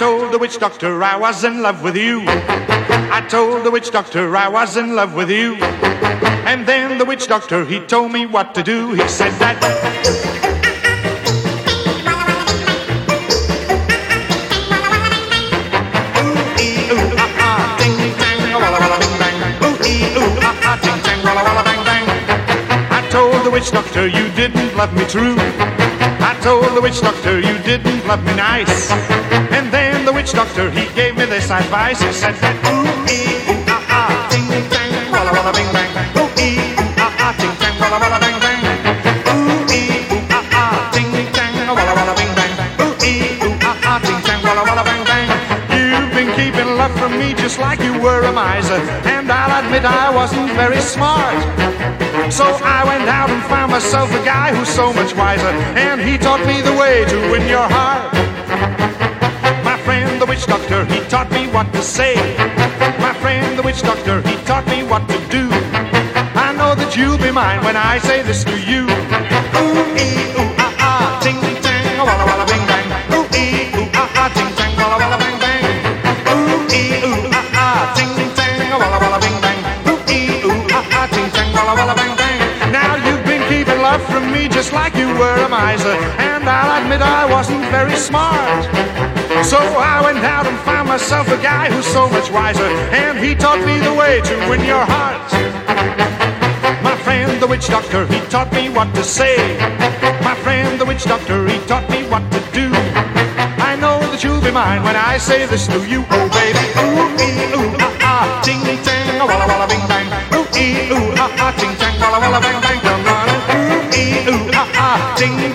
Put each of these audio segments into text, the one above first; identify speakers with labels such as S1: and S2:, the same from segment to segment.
S1: Told the witch doctor I was in love with you. I told the witch doctor I was in love with you. And then the witch doctor, he told me what to do. He said that. I told the witch doctor you didn't love me true. I told the witch doctor you didn't love me nice. And then the witch doctor he gave me this advice. He said that ooh ee ooh ah ah ting tang walla walla bing bang. Ooh ee ooh ah ah ting tang walla walla bang bang. Ooh ee ah ah ting tang walla walla bing bang. Ooh ee ah ah ting tang walla walla bang bang. You've been keeping love from me just like you were a miser, and I'll admit I wasn't very smart. So I went out and found myself a guy who's so much wiser, and he taught me the way to win your heart. My friend, the witch doctor, he taught me what to say. My friend, the witch doctor, he taught me what to do. I know that you'll be mine when I say this to you. Ooh, ee, ooh, ah, ah, ting, tang, walla, walla, just like you were a miser, and I'll admit I wasn't very smart. So I went out and found myself a guy who's so much wiser, and he taught me the way to win your heart. My friend, the witch doctor, he taught me what to say. My friend, the witch doctor, he taught me what to do. I know that you'll be mine when I say this to you, oh baby. Ooh, ee, ooh, ah, ah, ting, tang, walla, walla, bing, bang. Ooh, ee, ooh, ah, ah, ting, tang, walla, walla, bang, bang. Ah,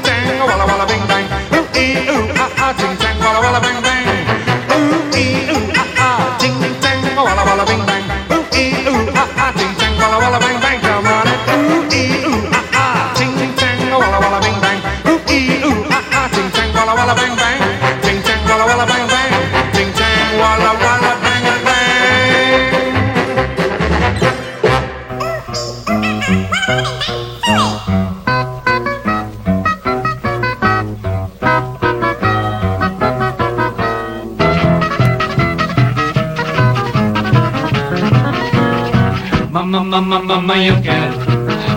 S2: mamãe, eu quero.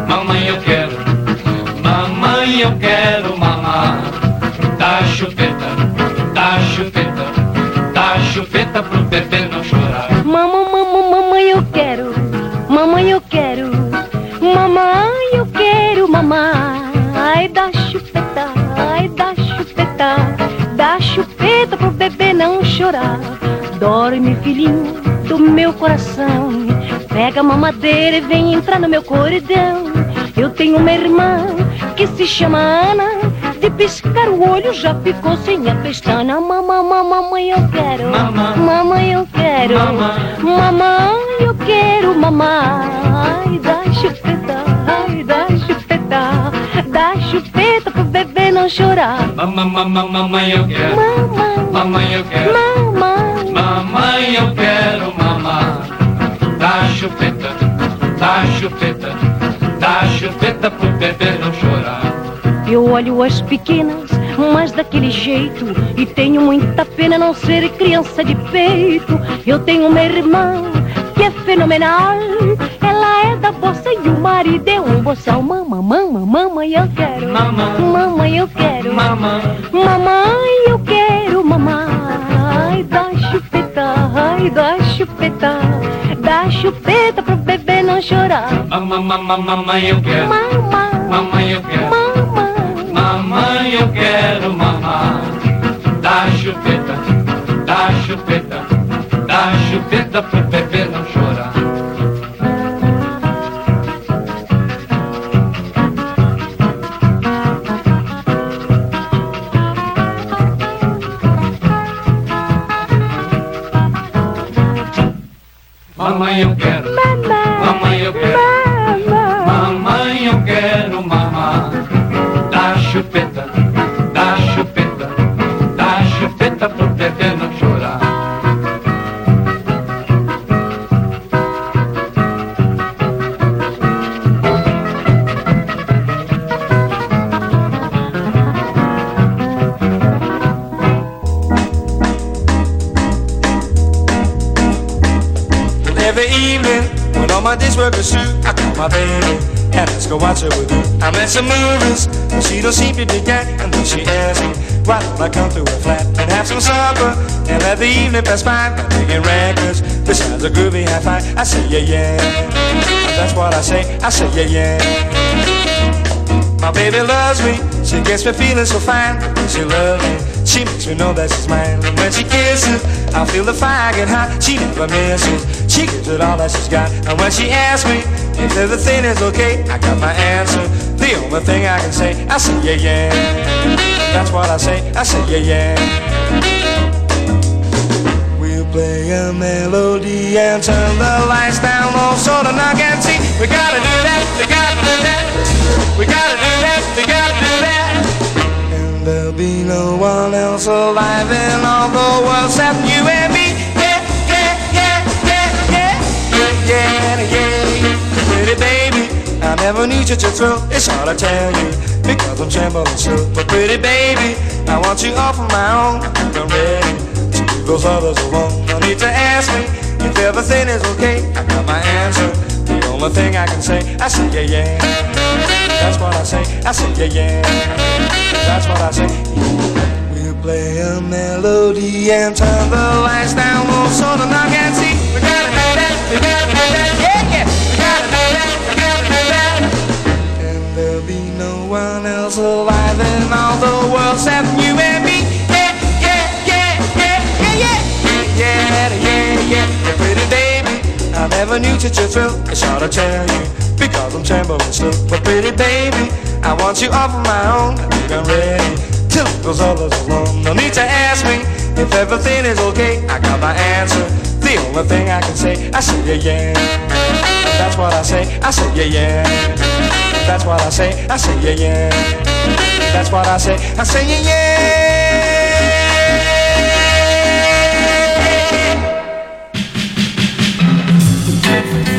S2: Mamãe, eu quero. Mamãe, eu quero mamar. Dá chupeta, dá chupeta, dá chupeta pro bebê não chorar.
S3: Mamãe, mamãe, mamãe, eu quero. Mamãe, eu quero. Mamãe, eu quero mamar. Ai, dá chupeta, ai, dá chupeta. Dá chupeta pro bebê não chorar. Dorme, filhinho do meu coração. Pega a mamadeira e vem entrar no meu corredão. Eu tenho uma irmã que se chama Ana. De piscar o olho já ficou sem a pestana. Mamãe, mamãe, eu quero.
S2: Mamãe.
S3: Mamãe, eu quero.
S2: Mamãe.
S3: Mamãe, eu quero mamar. Ai, dá chupeta, ai, dá chupeta. Dá chupeta pro bebê não chorar.
S2: Mamãe, mamãe, eu quero.
S3: Mamãe,
S2: Mamãe, eu quero.
S3: mamãe.
S2: Chupeta, dá chupeta pro bebê não chorar.
S3: Eu olho as pequenas, mas daquele jeito. E tenho muita pena não ser criança de peito. Eu tenho uma irmã que é fenomenal. Ela é da bossa e o marido é um boçal. Mamãe, mamãe, mamãe, eu quero.
S2: Mamãe.
S3: mamãe, eu quero.
S2: Mamãe,
S3: Mamãe, eu quero
S2: mamãe, eu quero.
S3: Mamãe,
S2: eu quero.
S3: mamãe.
S2: Eu quero mamar. Dá chupeta, dá chupeta, dá chupeta
S4: to that. And then she asks me, why don't I come to her flat and have some supper and let the evening pass by? by Making records, besides a groovy high five. I say, yeah, yeah. That's what I say, I say, yeah, yeah. My baby loves me, she gets me feeling so fine. She loves me. She makes me know that she's mine. And when she kisses, I feel the fire get hot. She never misses. She gives it all that she's got. And when she asks me if everything is okay, I got my answer. The only thing I can say, I say yeah yeah. That's what I say. I say yeah yeah. We'll play a melody and turn the lights down low so the knock and see. We gotta do that. We gotta do that. We gotta do that. We gotta do that. And there'll be no one else alive in all the world except you and me. Yeah, yeah, yeah, yeah, yeah, yeah, yeah. Never knew such a thrill. It's hard to tell you because I'm trembling so. But pretty baby, I want you all for my own. I'm ready to leave those others alone. No need to ask me if everything is okay. I got my answer. The only thing I can say, I say yeah, yeah. That's what I say. I say yeah, yeah that's what I say. We'll play a melody and turn the lights down low so the knock can see. We gotta do that, we gotta do that, yeah, yeah. Alive in all the world except you and me. Yeah, yeah, yeah, yeah, yeah, yeah, yeah, yeah, yeah. Pretty baby, I never knew such a thrill. It's hard to tell you because I'm trembling still. But pretty baby. I want you all for my own. I think I'm ready to leave those others alone. No need to ask me if everything is okay. I got my answer. The only thing I can say, I say yeah yeah. That's what I say. I say yeah yeah. That's what I say. I say yeah yeah. That's what I say. I say yeah yeah.
S5: あ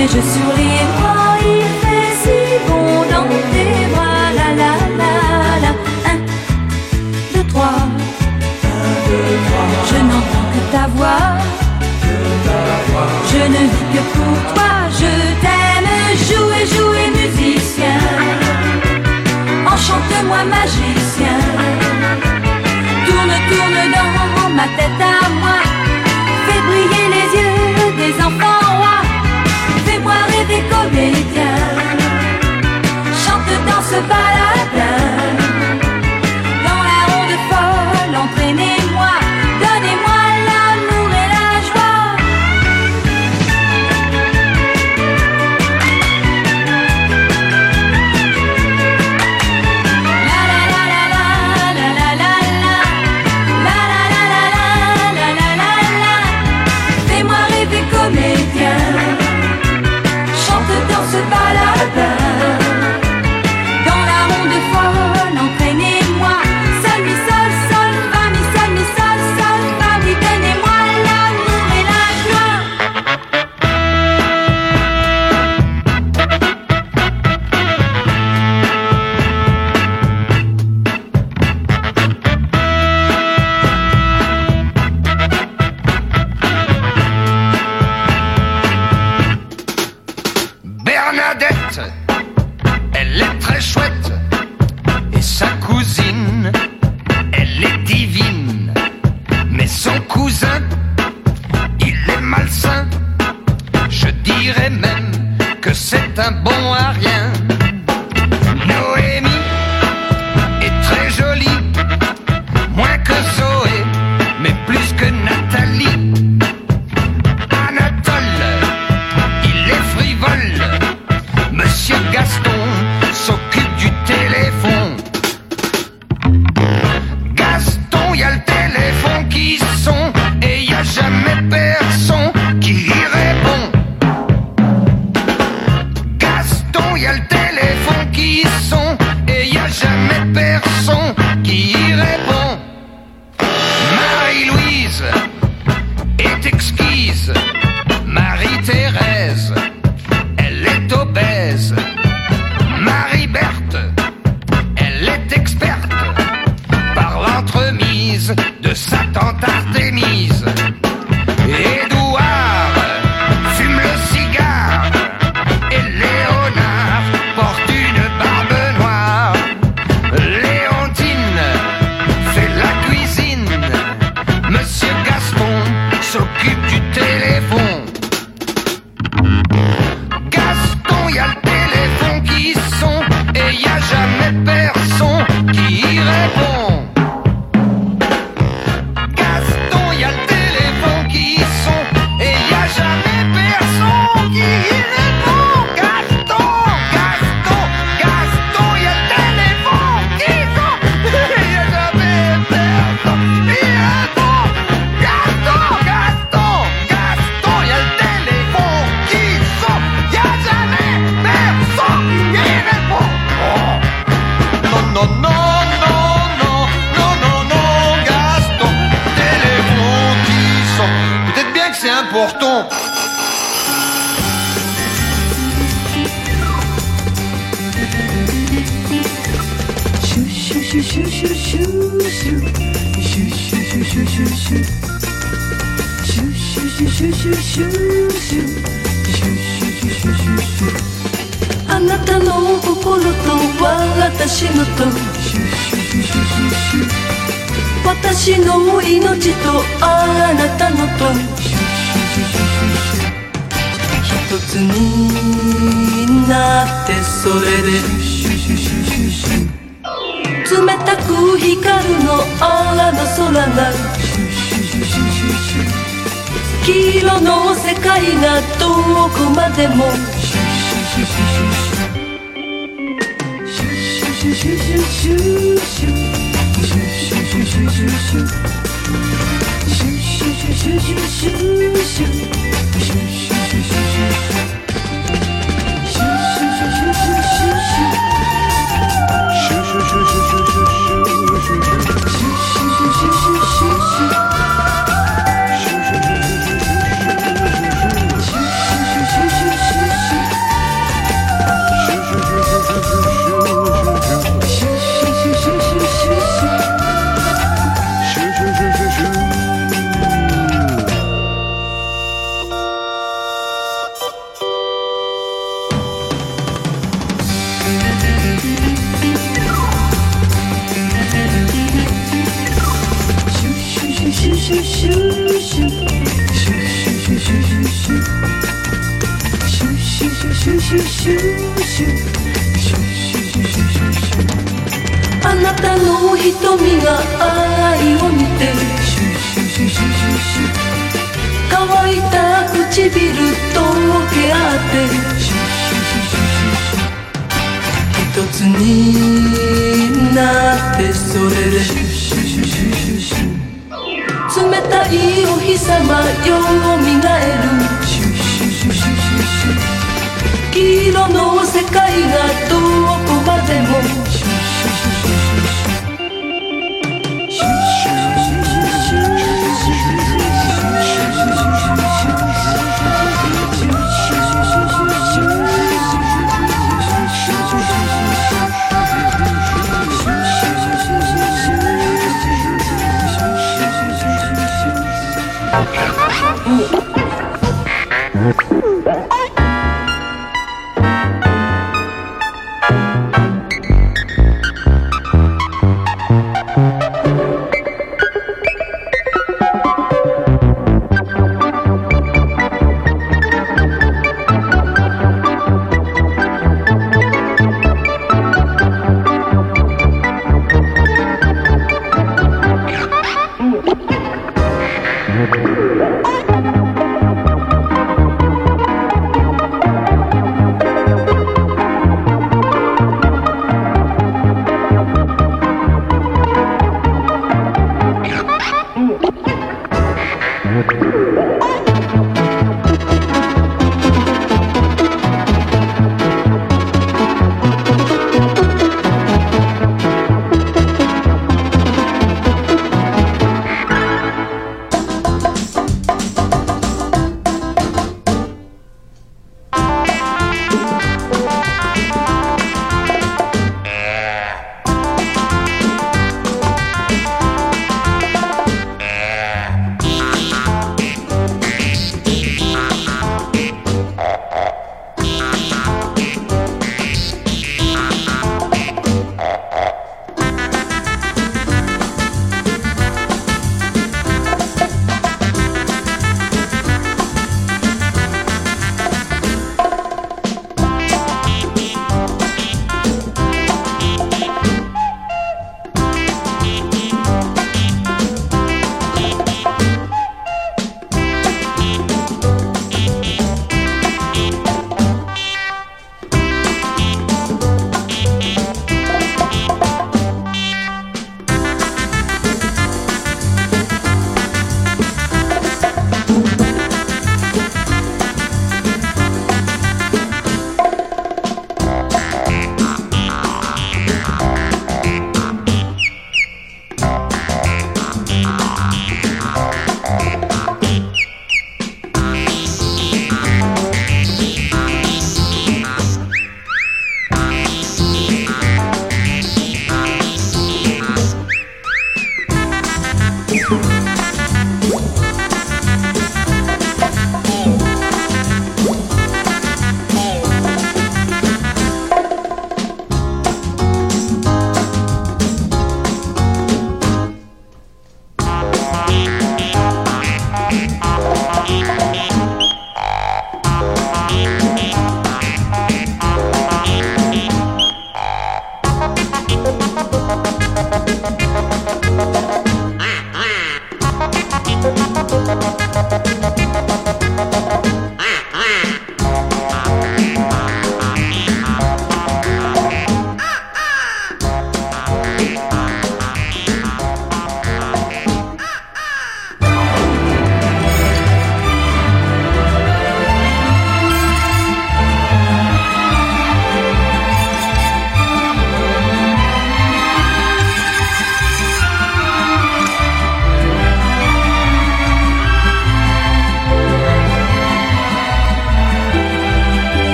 S5: neiges sur les bois, il fait si bon dans tes bras. La la la la, un, deux, trois, un, deux, trois. Je n'entends que ta voix, que ta voix. Je ne vis que pour toi, je t'aime. Jouer, jouer, musicien. Enchante-moi, magicien. Tourne, tourne dans ma tête
S6: about us. S'occupe du téléphone.
S7: の命とあなたのと。一つになってそれで。冷たく光るのあの空が黄色の世界が遠くまでも。シュシュシュシュシュシュ咻咻咻咻咻咻咻咻瞳が
S8: 愛を見てシュシュシュシュシュシュ乾いた唇とけ合ってシュシュシュシュシュシュ一つになってそれでシュシュシュシュシュシュ冷たいお日様よみがえるシュシュシュシュシュシュ黄色の世界がどこまでも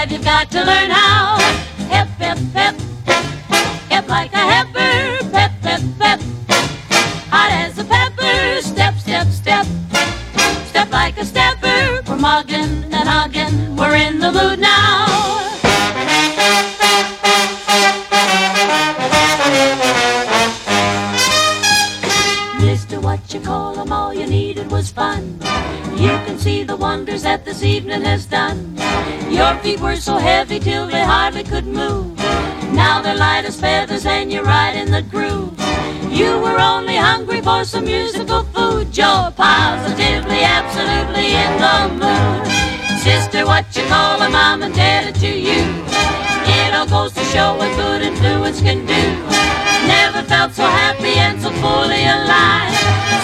S8: jive. You've got to learn how. Hip, hip, hip. Hip like a heifer. Pep, pep, pep. Hot as a pepper. Step, step, step. Step like a stepper. We're mugging and hugging. We're in the mood now. Mister, what you call 'em, all you needed was fun. You can see the wonders that this evening has done. Feet were so heavy till they hardly could move. Now they're light as feathers and you're right in the groove. You were only hungry for some musical food. You're positively, absolutely in the mood. Sister, what you call 'em, I'm indebted to you. It all goes to show what good influence can do. Never felt so happy and so fully alive.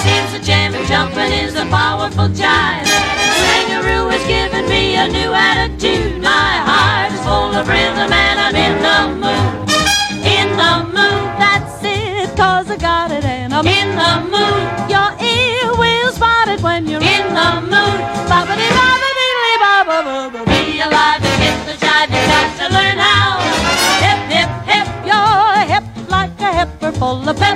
S8: Seems the jamming jumping is a powerful jive. Swingaroo has given me a new attitude. Rhythm and I'm in the mood. In the mood, that's it, cause I got it and I'm in the mood. Your ear will spot it when you're in the mood. Bobbity bobbity bobba. Be alive and get the jive, you got to learn how. Hip hip hip, you're hip like a heifer full of pep.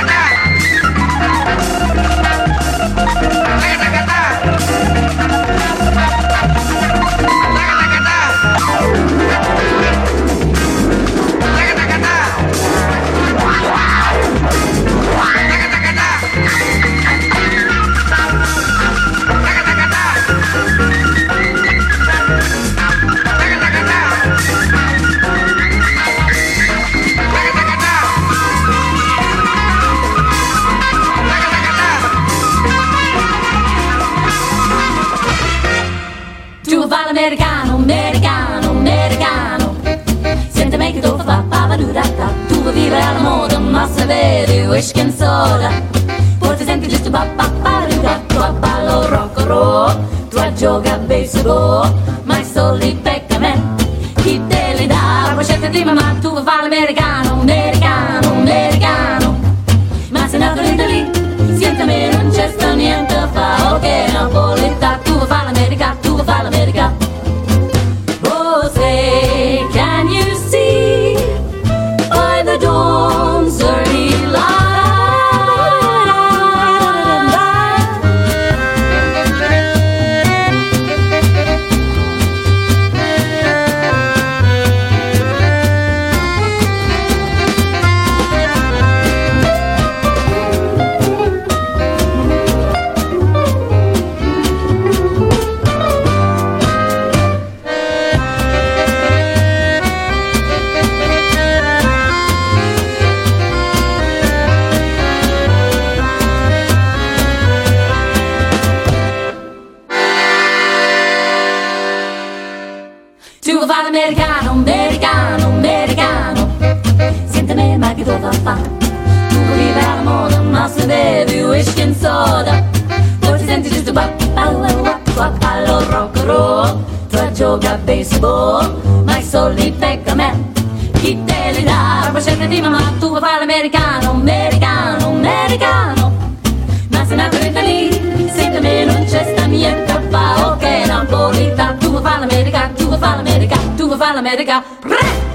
S9: whisky soda. Ti senti giusto pa pa paruta Tu a ballo rock and roll. Tu a gioca baseball Tu vuoi fare americano, americano Sentimi ma che tu fa? Fa Tu vuoi vivere alla moda ma se bevi whisky and soda. Poi ti senti giusto ba ballo rock roll. Tu gioca a baseball Ma i soldi pecca me. Chi te li dà? Poi scelta di mamma Tu vuoi fare l'americano, americano, americano Ma se nato in lì Sentimi non c'è sta niente a fa Ok Napolita l'America Tu vuoi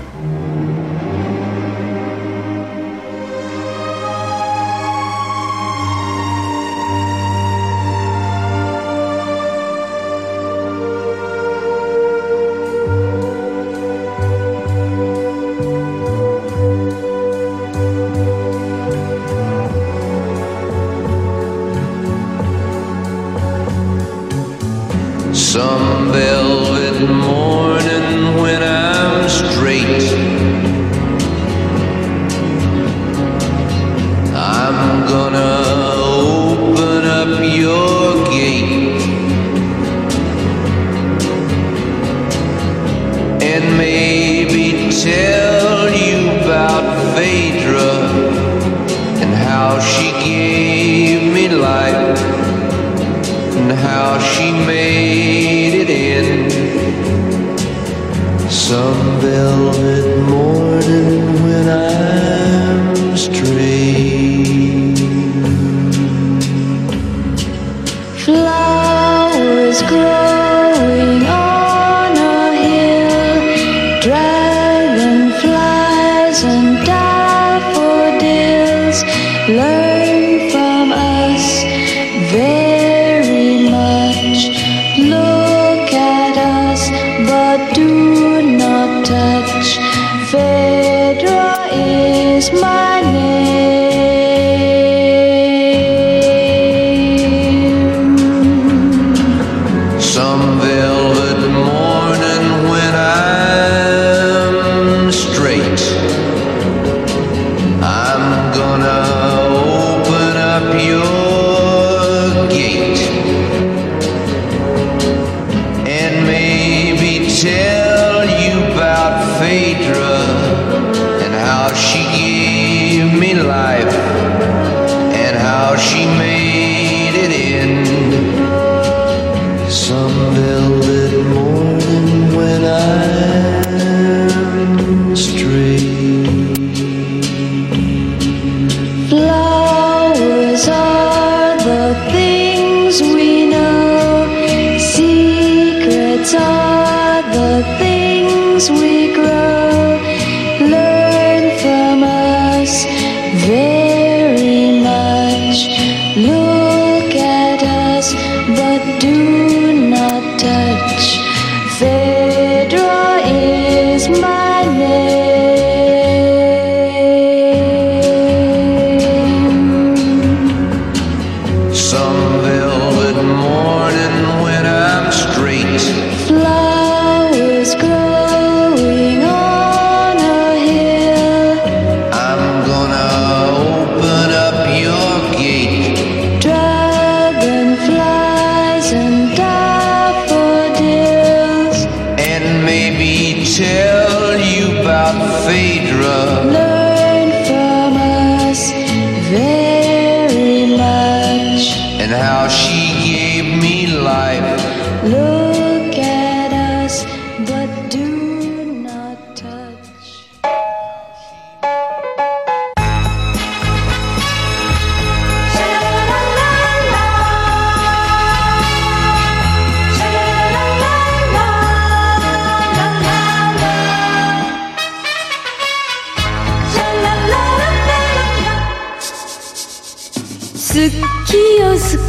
S10: my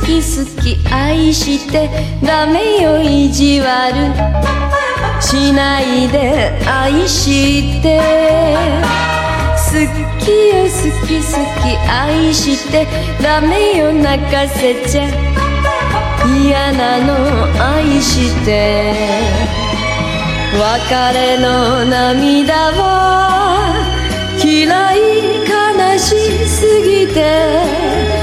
S10: き好き愛してダメよ意地悪。しないで愛して。好きよ好き好き愛してダメよ泣かせちゃ。嫌なの愛して。別れの涙は嫌い悲しすぎて。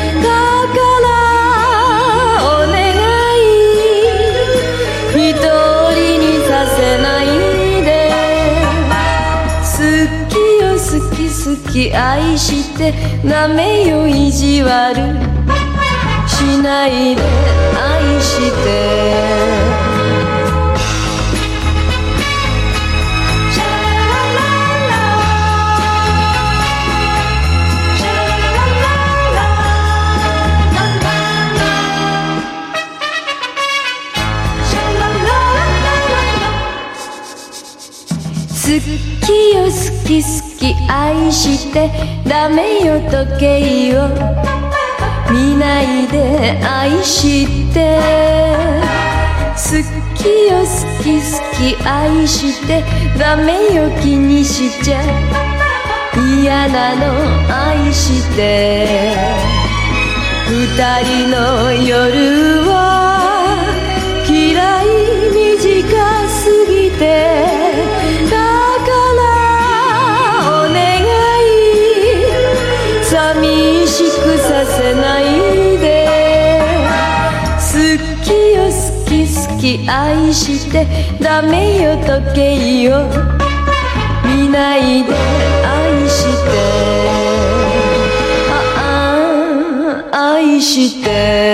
S10: き愛してダメよ意地悪。しないで愛して。好きよ好き好き愛してダメよ時計を。見ないで愛して。好きよ好き好き愛してダメよ気にしちゃ。嫌なの愛して。二人の夜は嫌い短すぎて。愛してダメよ時計を見ないで愛してああ愛して「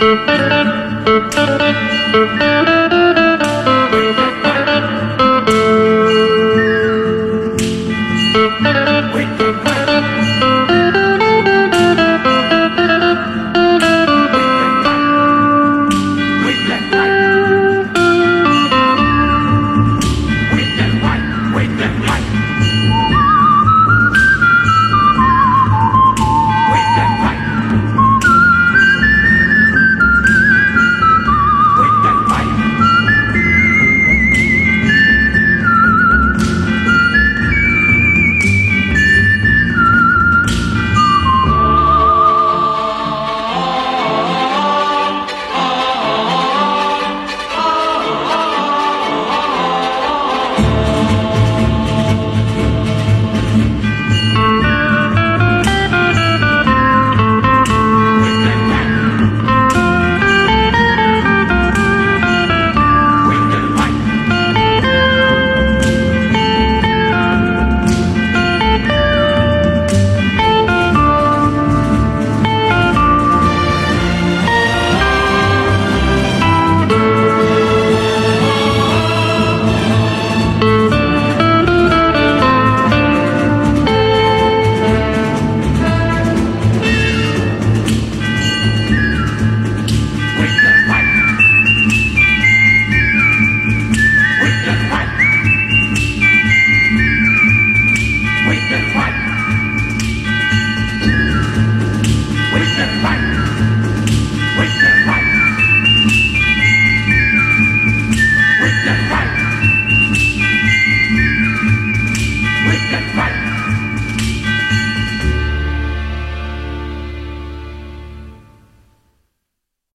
S10: Thank you.